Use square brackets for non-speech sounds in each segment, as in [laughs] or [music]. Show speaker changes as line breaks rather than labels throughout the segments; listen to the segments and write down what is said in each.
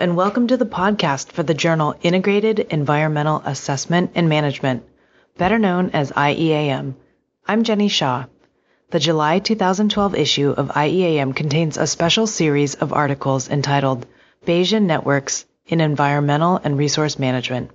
and welcome to the podcast for the journal Integrated Environmental Assessment and Management, better known as IEAM. I'm Jenny Shaw. The July 2012 issue of IEAM contains a special series of articles entitled Bayesian Networks in Environmental and Resource Management.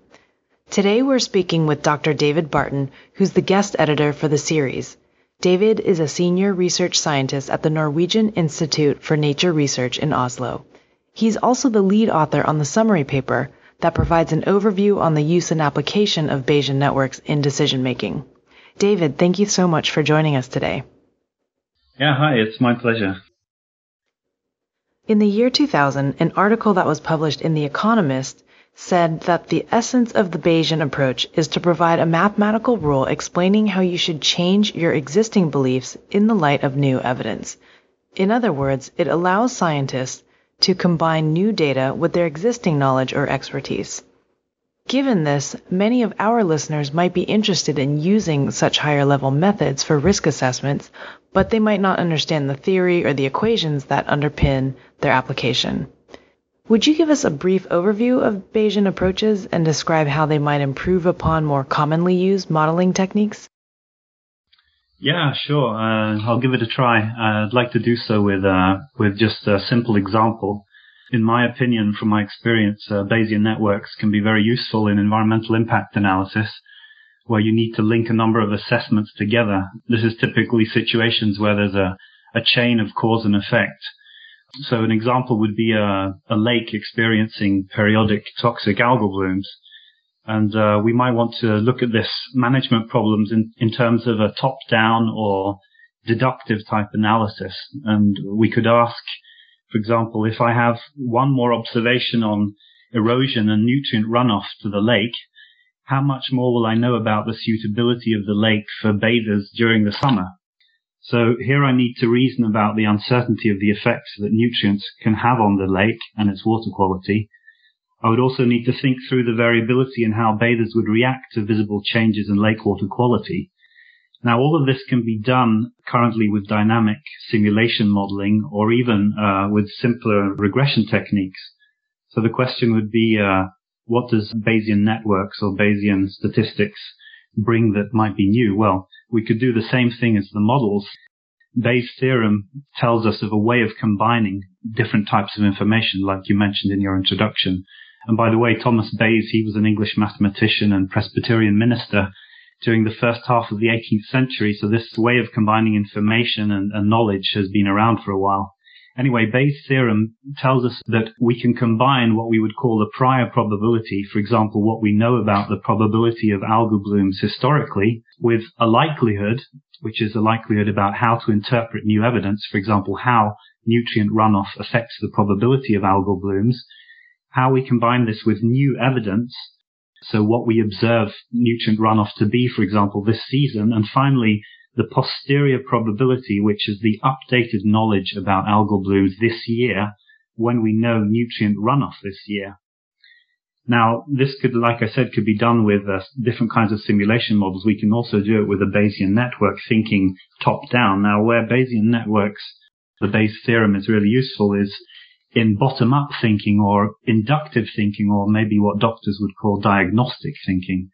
Today we're speaking with Dr. David Barton, who's the guest editor for the series. David is a senior research scientist at the Norwegian Institute for Nature Research in Oslo. He's also the lead author on the summary paper that provides an overview on the use and application of Bayesian networks in decision making. David, thank you so much for joining us today.
Yeah, hi, it's my pleasure.
In the year 2000, an article that was published in The Economist said that the essence of the Bayesian approach is to provide a mathematical rule explaining how you should change your existing beliefs in the light of new evidence. In other words, it allows scientists to combine new data with their existing knowledge or expertise. Given this, many of our listeners might be interested in using such higher level methods for risk assessments, but they might not understand the theory or the equations that underpin their application. Would you give us a brief overview of Bayesian approaches and describe how they might improve upon more commonly used modeling techniques?
Yeah, sure. Uh, I'll give it a try. Uh, I'd like to do so with uh, with just a simple example. In my opinion, from my experience, uh, Bayesian networks can be very useful in environmental impact analysis, where you need to link a number of assessments together. This is typically situations where there's a, a chain of cause and effect. So an example would be a, a lake experiencing periodic toxic algal blooms. And uh, we might want to look at this management problems in, in terms of a top-down or deductive type analysis. And we could ask, for example, if I have one more observation on erosion and nutrient runoff to the lake, how much more will I know about the suitability of the lake for bathers during the summer? So here I need to reason about the uncertainty of the effects that nutrients can have on the lake and its water quality I would also need to think through the variability in how bathers would react to visible changes in lake water quality. Now, all of this can be done currently with dynamic simulation modeling or even uh, with simpler regression techniques. So the question would be, uh, what does Bayesian networks or Bayesian statistics bring that might be new? Well, we could do the same thing as the models. Bayes' theorem tells us of a way of combining different types of information, like you mentioned in your introduction. And by the way, Thomas Bayes, he was an English mathematician and Presbyterian minister during the first half of the 18th century. So this way of combining information and, and knowledge has been around for a while. Anyway, Bayes' theorem tells us that we can combine what we would call a prior probability, for example, what we know about the probability of algal blooms historically, with a likelihood, which is a likelihood about how to interpret new evidence, for example, how nutrient runoff affects the probability of algal blooms, how we combine this with new evidence. So what we observe nutrient runoff to be, for example, this season. And finally, the posterior probability, which is the updated knowledge about algal blooms this year when we know nutrient runoff this year. Now, this could, like I said, could be done with uh, different kinds of simulation models. We can also do it with a Bayesian network thinking top down. Now, where Bayesian networks, the Bayes theorem is really useful is in bottom up thinking or inductive thinking or maybe what doctors would call diagnostic thinking.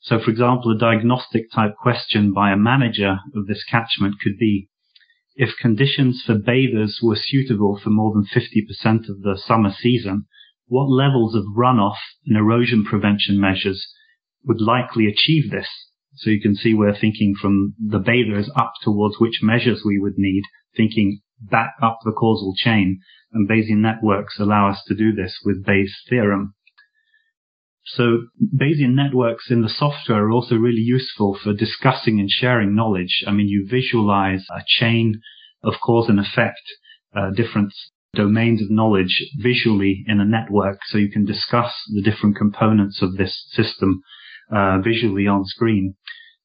So for example, a diagnostic type question by a manager of this catchment could be, if conditions for bathers were suitable for more than 50% of the summer season, what levels of runoff and erosion prevention measures would likely achieve this? So you can see we're thinking from the bathers up towards which measures we would need, thinking back up the causal chain and Bayesian networks allow us to do this with Bayes' theorem. So Bayesian networks in the software are also really useful for discussing and sharing knowledge. I mean, you visualize a chain of cause and effect, uh, different domains of knowledge visually in a network so you can discuss the different components of this system uh, visually on screen.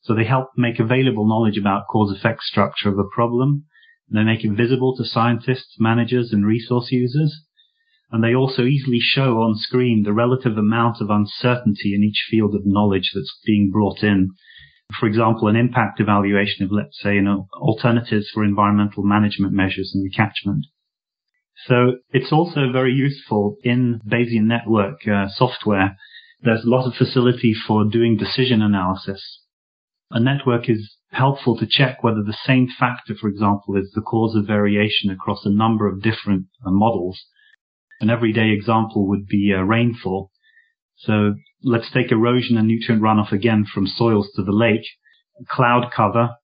So they help make available knowledge about cause effect structure of a problem they make it visible to scientists, managers, and resource users. And they also easily show on screen the relative amount of uncertainty in each field of knowledge that's being brought in. For example, an impact evaluation of, let's say, you know, alternatives for environmental management measures the catchment. So it's also very useful in Bayesian network uh, software. There's a lot of facility for doing decision analysis. A network is helpful to check whether the same factor, for example, is the cause of variation across a number of different uh, models. An everyday example would be uh, rainfall. So let's take erosion and nutrient runoff again from soils to the lake, cloud cover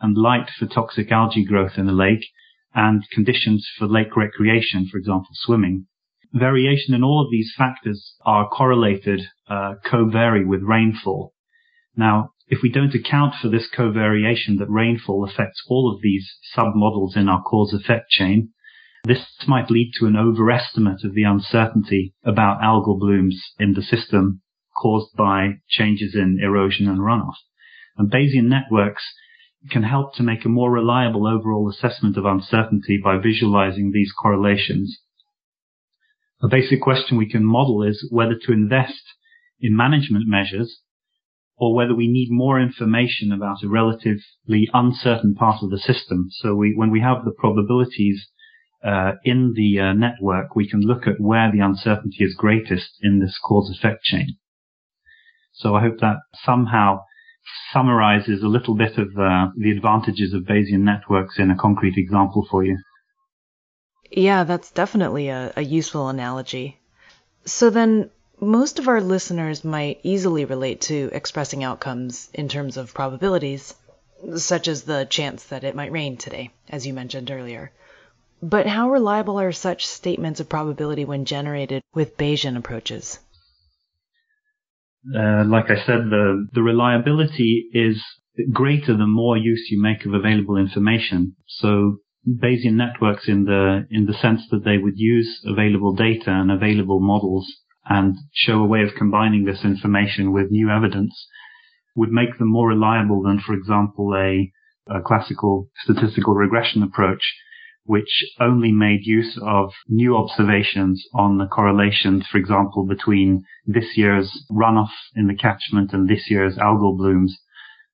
and light for toxic algae growth in the lake and conditions for lake recreation, for example, swimming. Variation in all of these factors are correlated, uh, co-vary with rainfall. Now, if we don't account for this covariation that rainfall affects all of these submodels in our cause-effect chain, this might lead to an overestimate of the uncertainty about algal blooms in the system caused by changes in erosion and runoff. And Bayesian networks can help to make a more reliable overall assessment of uncertainty by visualizing these correlations. A basic question we can model is whether to invest in management measures or whether we need more information about a relatively uncertain part of the system. So we, when we have the probabilities uh, in the uh, network, we can look at where the uncertainty is greatest in this cause-effect chain. So I hope that somehow summarizes a little bit of uh, the advantages of Bayesian networks in a concrete example for you.
Yeah, that's definitely a, a useful analogy. So then, most of our listeners might easily relate to expressing outcomes in terms of probabilities, such as the chance that it might rain today, as you mentioned earlier. But how reliable are such statements of probability when generated with Bayesian approaches?
Uh, like I said, the, the reliability is greater the more use you make of available information. So Bayesian networks in the, in the sense that they would use available data and available models and show a way of combining this information with new evidence would make them more reliable than, for example, a, a classical statistical regression approach which only made use of new observations on the correlations, for example, between this year's runoff in the catchment and this year's algal blooms.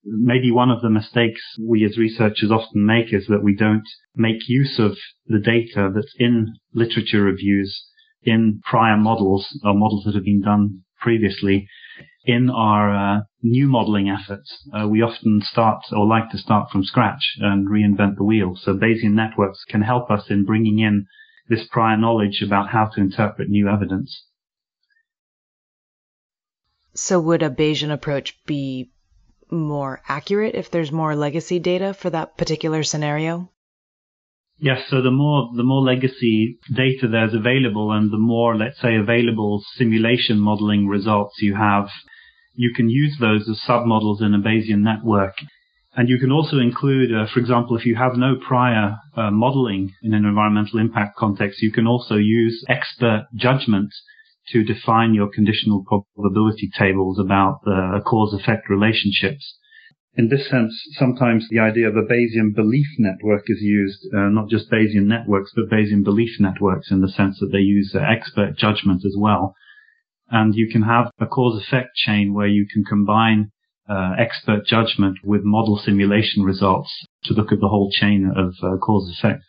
Maybe one of the mistakes we as researchers often make is that we don't make use of the data that's in literature reviews in prior models or models that have been done previously in our uh, new modeling efforts, uh, we often start or like to start from scratch and reinvent the wheel. So Bayesian networks can help us in bringing in this prior knowledge about how to interpret new evidence.
So would a Bayesian approach be more accurate if there's more legacy data for that particular scenario?
Yes, so the more the more legacy data there's available and the more let's say available simulation modeling results you have you can use those as submodels in a Bayesian network. And you can also include, uh, for example, if you have no prior uh, modeling in an environmental impact context, you can also use expert judgment to define your conditional probability tables about the cause-effect relationships. In this sense, sometimes the idea of a Bayesian belief network is used, uh, not just Bayesian networks, but Bayesian belief networks in the sense that they use uh, expert judgment as well. And you can have a cause effect chain where you can combine uh, expert judgment with model simulation results to look at the whole chain of uh, cause effect.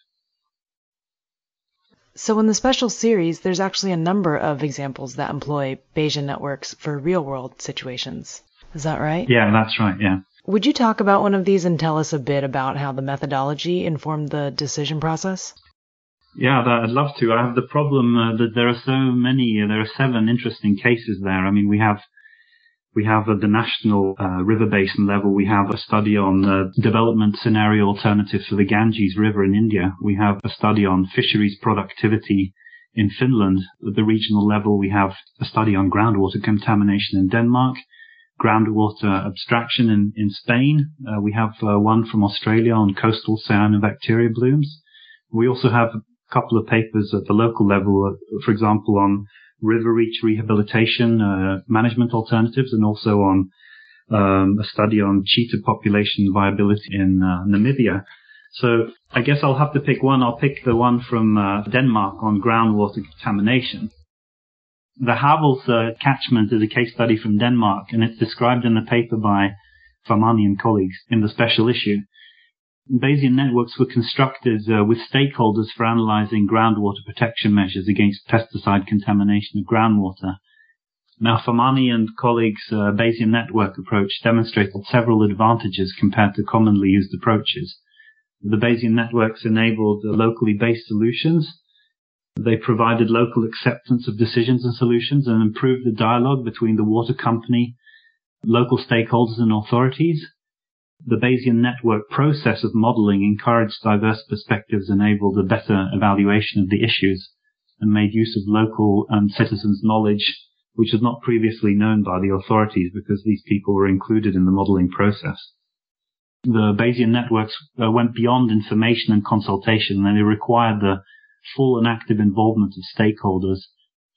So in the special series, there's actually a number of examples that employ Bayesian networks for real world situations. Is that right?
Yeah, that's right. Yeah.
Would you talk about one of these and tell us a bit about how the methodology informed the decision process?
Yeah, I'd love to. I have the problem uh, that there are so many. Uh, there are seven interesting cases there. I mean, we have we have at the national uh, river basin level, we have a study on the development scenario alternatives for the Ganges River in India. We have a study on fisheries productivity in Finland. At the regional level, we have a study on groundwater contamination in Denmark, groundwater abstraction in, in Spain. Uh, we have uh, one from Australia on coastal cyanobacteria blooms. We also have a couple of papers at the local level, uh, for example, on river reach rehabilitation uh, management alternatives, and also on um, a study on cheetah population viability in uh, Namibia. So I guess I'll have to pick one. I'll pick the one from uh, Denmark on groundwater contamination. The Havelse uh, catchment is a case study from Denmark, and it's described in the paper by Farmani and colleagues in the special issue. Bayesian networks were constructed uh, with stakeholders for analyzing groundwater protection measures against pesticide contamination of groundwater. Now, Farmani and colleagues' uh, Bayesian network approach demonstrated several advantages compared to commonly used approaches. The Bayesian networks enabled uh, locally based solutions. They provided local acceptance of decisions and solutions and improved the dialogue between the water company, local stakeholders and authorities the Bayesian network process of modeling encouraged diverse perspectives, enabled a better evaluation of the issues, and made use of local and citizens' knowledge, which was not previously known by the authorities because these people were included in the modeling process. The Bayesian networks uh, went beyond information and consultation, and they required the full and active involvement of stakeholders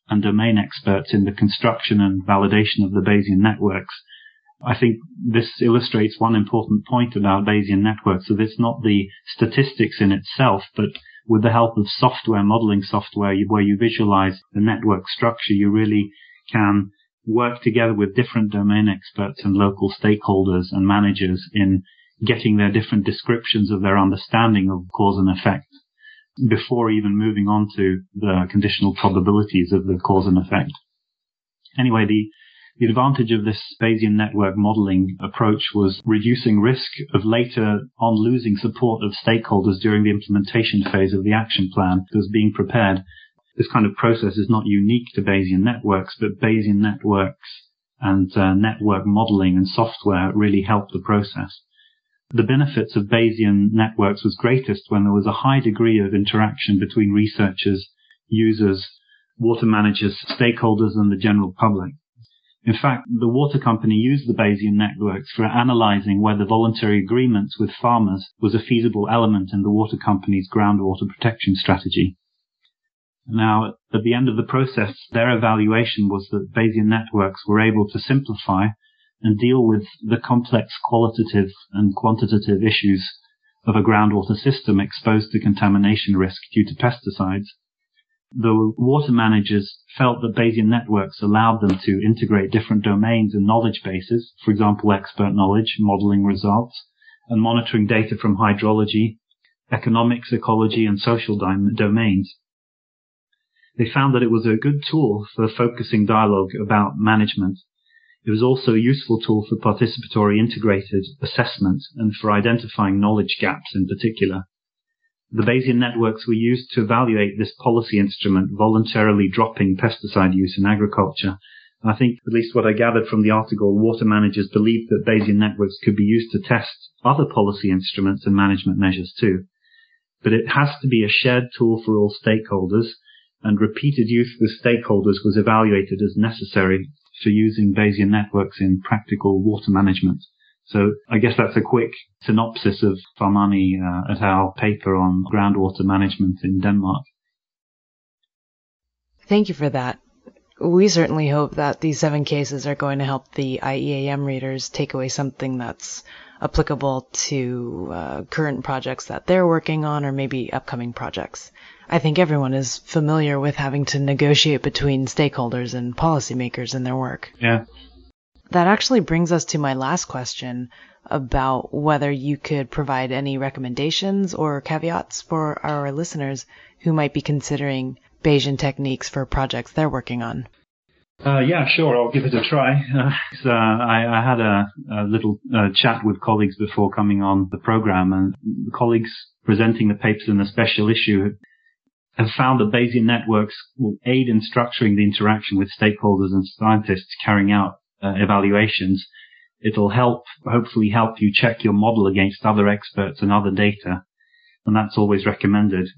and domain experts in the construction and validation of the Bayesian networks. I think this illustrates one important point about Bayesian networks that it's not the statistics in itself, but with the help of software, modeling software, where you visualize the network structure, you really can work together with different domain experts and local stakeholders and managers in getting their different descriptions of their understanding of cause and effect before even moving on to the conditional probabilities of the cause and effect. Anyway, the the advantage of this Bayesian network modeling approach was reducing risk of later on losing support of stakeholders during the implementation phase of the action plan that was being prepared. This kind of process is not unique to Bayesian networks, but Bayesian networks and uh, network modeling and software really help the process. The benefits of Bayesian networks was greatest when there was a high degree of interaction between researchers, users, water managers, stakeholders, and the general public. In fact, the water company used the Bayesian networks for analyzing whether voluntary agreements with farmers was a feasible element in the water company's groundwater protection strategy. Now, at the end of the process, their evaluation was that Bayesian networks were able to simplify and deal with the complex qualitative and quantitative issues of a groundwater system exposed to contamination risk due to pesticides the water managers felt that Bayesian networks allowed them to integrate different domains and knowledge bases, for example, expert knowledge, modeling results, and monitoring data from hydrology, economics, ecology, and social domains. They found that it was a good tool for focusing dialogue about management. It was also a useful tool for participatory integrated assessment and for identifying knowledge gaps in particular. The Bayesian networks were used to evaluate this policy instrument, voluntarily dropping pesticide use in agriculture. I think, at least what I gathered from the article, water managers believed that Bayesian networks could be used to test other policy instruments and management measures too. But it has to be a shared tool for all stakeholders, and repeated use with stakeholders was evaluated as necessary for using Bayesian networks in practical water management. So I guess that's a quick synopsis of Farmani uh, al. paper on groundwater management in Denmark.
Thank you for that. We certainly hope that these seven cases are going to help the IEAM readers take away something that's applicable to uh, current projects that they're working on or maybe upcoming projects. I think everyone is familiar with having to negotiate between stakeholders and policymakers in their work.
Yeah,
that actually brings us to my last question about whether you could provide any recommendations or caveats for our listeners who might be considering Bayesian techniques for projects they're working on.
Uh, yeah, sure. I'll give it a try. Uh, uh, I, I, had a, a little uh, chat with colleagues before coming on the program, and the colleagues presenting the papers in the special issue have found that Bayesian networks will aid in structuring the interaction with stakeholders and scientists carrying out uh, evaluations, it'll help, hopefully help you check your model against other experts and other data. And that's always recommended.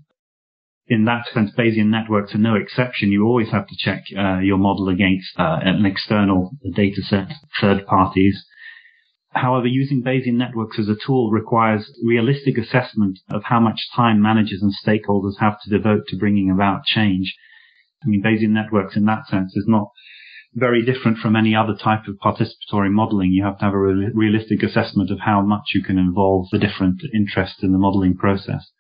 In that sense, Bayesian networks are no exception. You always have to check uh, your model against uh, an external data set, third parties. However, using Bayesian networks as a tool requires realistic assessment of how much time managers and stakeholders have to devote to bringing about change. I mean, Bayesian networks in that sense is not very different from any other type of participatory modeling. You have to have a re- realistic assessment of how much you can involve the different interests in the modeling process.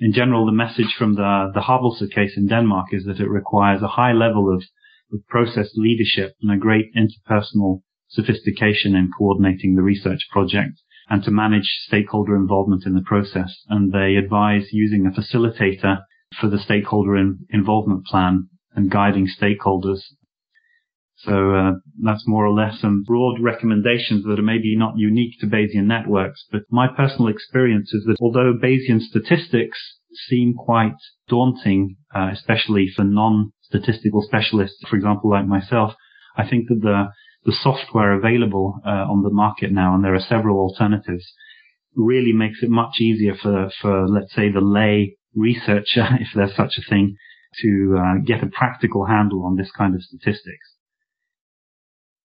In general, the message from the, the Havelse case in Denmark is that it requires a high level of, of process leadership and a great interpersonal sophistication in coordinating the research project. and to manage stakeholder involvement in the process. And they advise using a facilitator for the stakeholder in, involvement plan and guiding stakeholders. So uh, that's more or less some broad recommendations that are maybe not unique to Bayesian networks. But my personal experience is that although Bayesian statistics seem quite daunting, uh, especially for non-statistical specialists, for example, like myself, I think that the the software available uh, on the market now, and there are several alternatives, really makes it much easier for for let's say the lay researcher, [laughs] if there's such a thing, to uh, get a practical handle on this kind of statistics.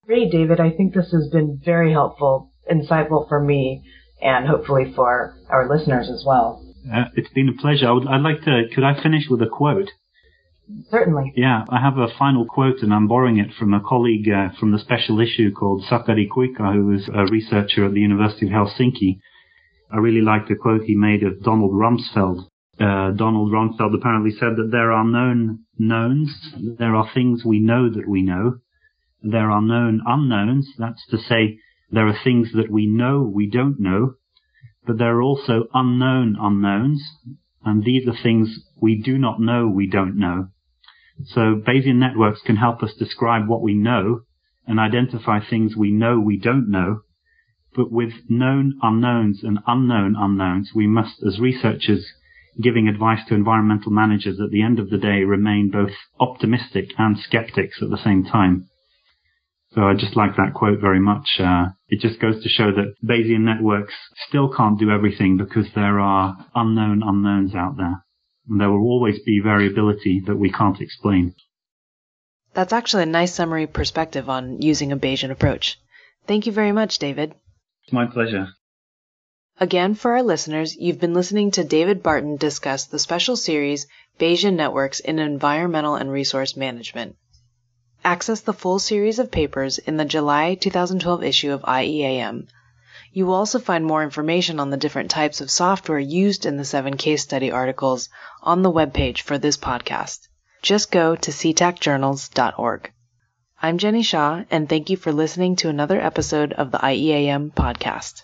Great, David. I think this has been very helpful, insightful for me, and hopefully for our listeners as well.
Uh, it's been a pleasure. I would, I'd like to. Could I finish with a quote?
Certainly.
Yeah, I have a final quote, and I'm borrowing it from a colleague uh, from the special issue called Sakari Kuikka, who is a researcher at the University of Helsinki. I really like the quote he made of Donald Rumsfeld, uh, Donald Rumsfeld apparently said that there are known knowns, there are things we know that we know, there are known unknowns, that's to say, there are things that we know we don't know, but there are also unknown unknowns, and these are things we do not know we don't know. So Bayesian networks can help us describe what we know and identify things we know we don't know, but with known unknowns and unknown unknowns, we must, as researchers, giving advice to environmental managers at the end of the day remain both optimistic and skeptics at the same time. So I just like that quote very much. Uh, it just goes to show that Bayesian networks still can't do everything because there are unknown unknowns out there. And there will always be variability that we can't explain.
That's actually a nice summary perspective on using a Bayesian approach. Thank you very much, David.
It's my pleasure.
Again, for our listeners, you've been listening to David Barton discuss the special series Bayesian Networks in Environmental and Resource Management. Access the full series of papers in the July 2012 issue of IEAM. You will also find more information on the different types of software used in the seven case study articles on the webpage for this podcast. Just go to setacjournals.org. I'm Jenny Shaw, and thank you for listening to another episode of the IEAM podcast.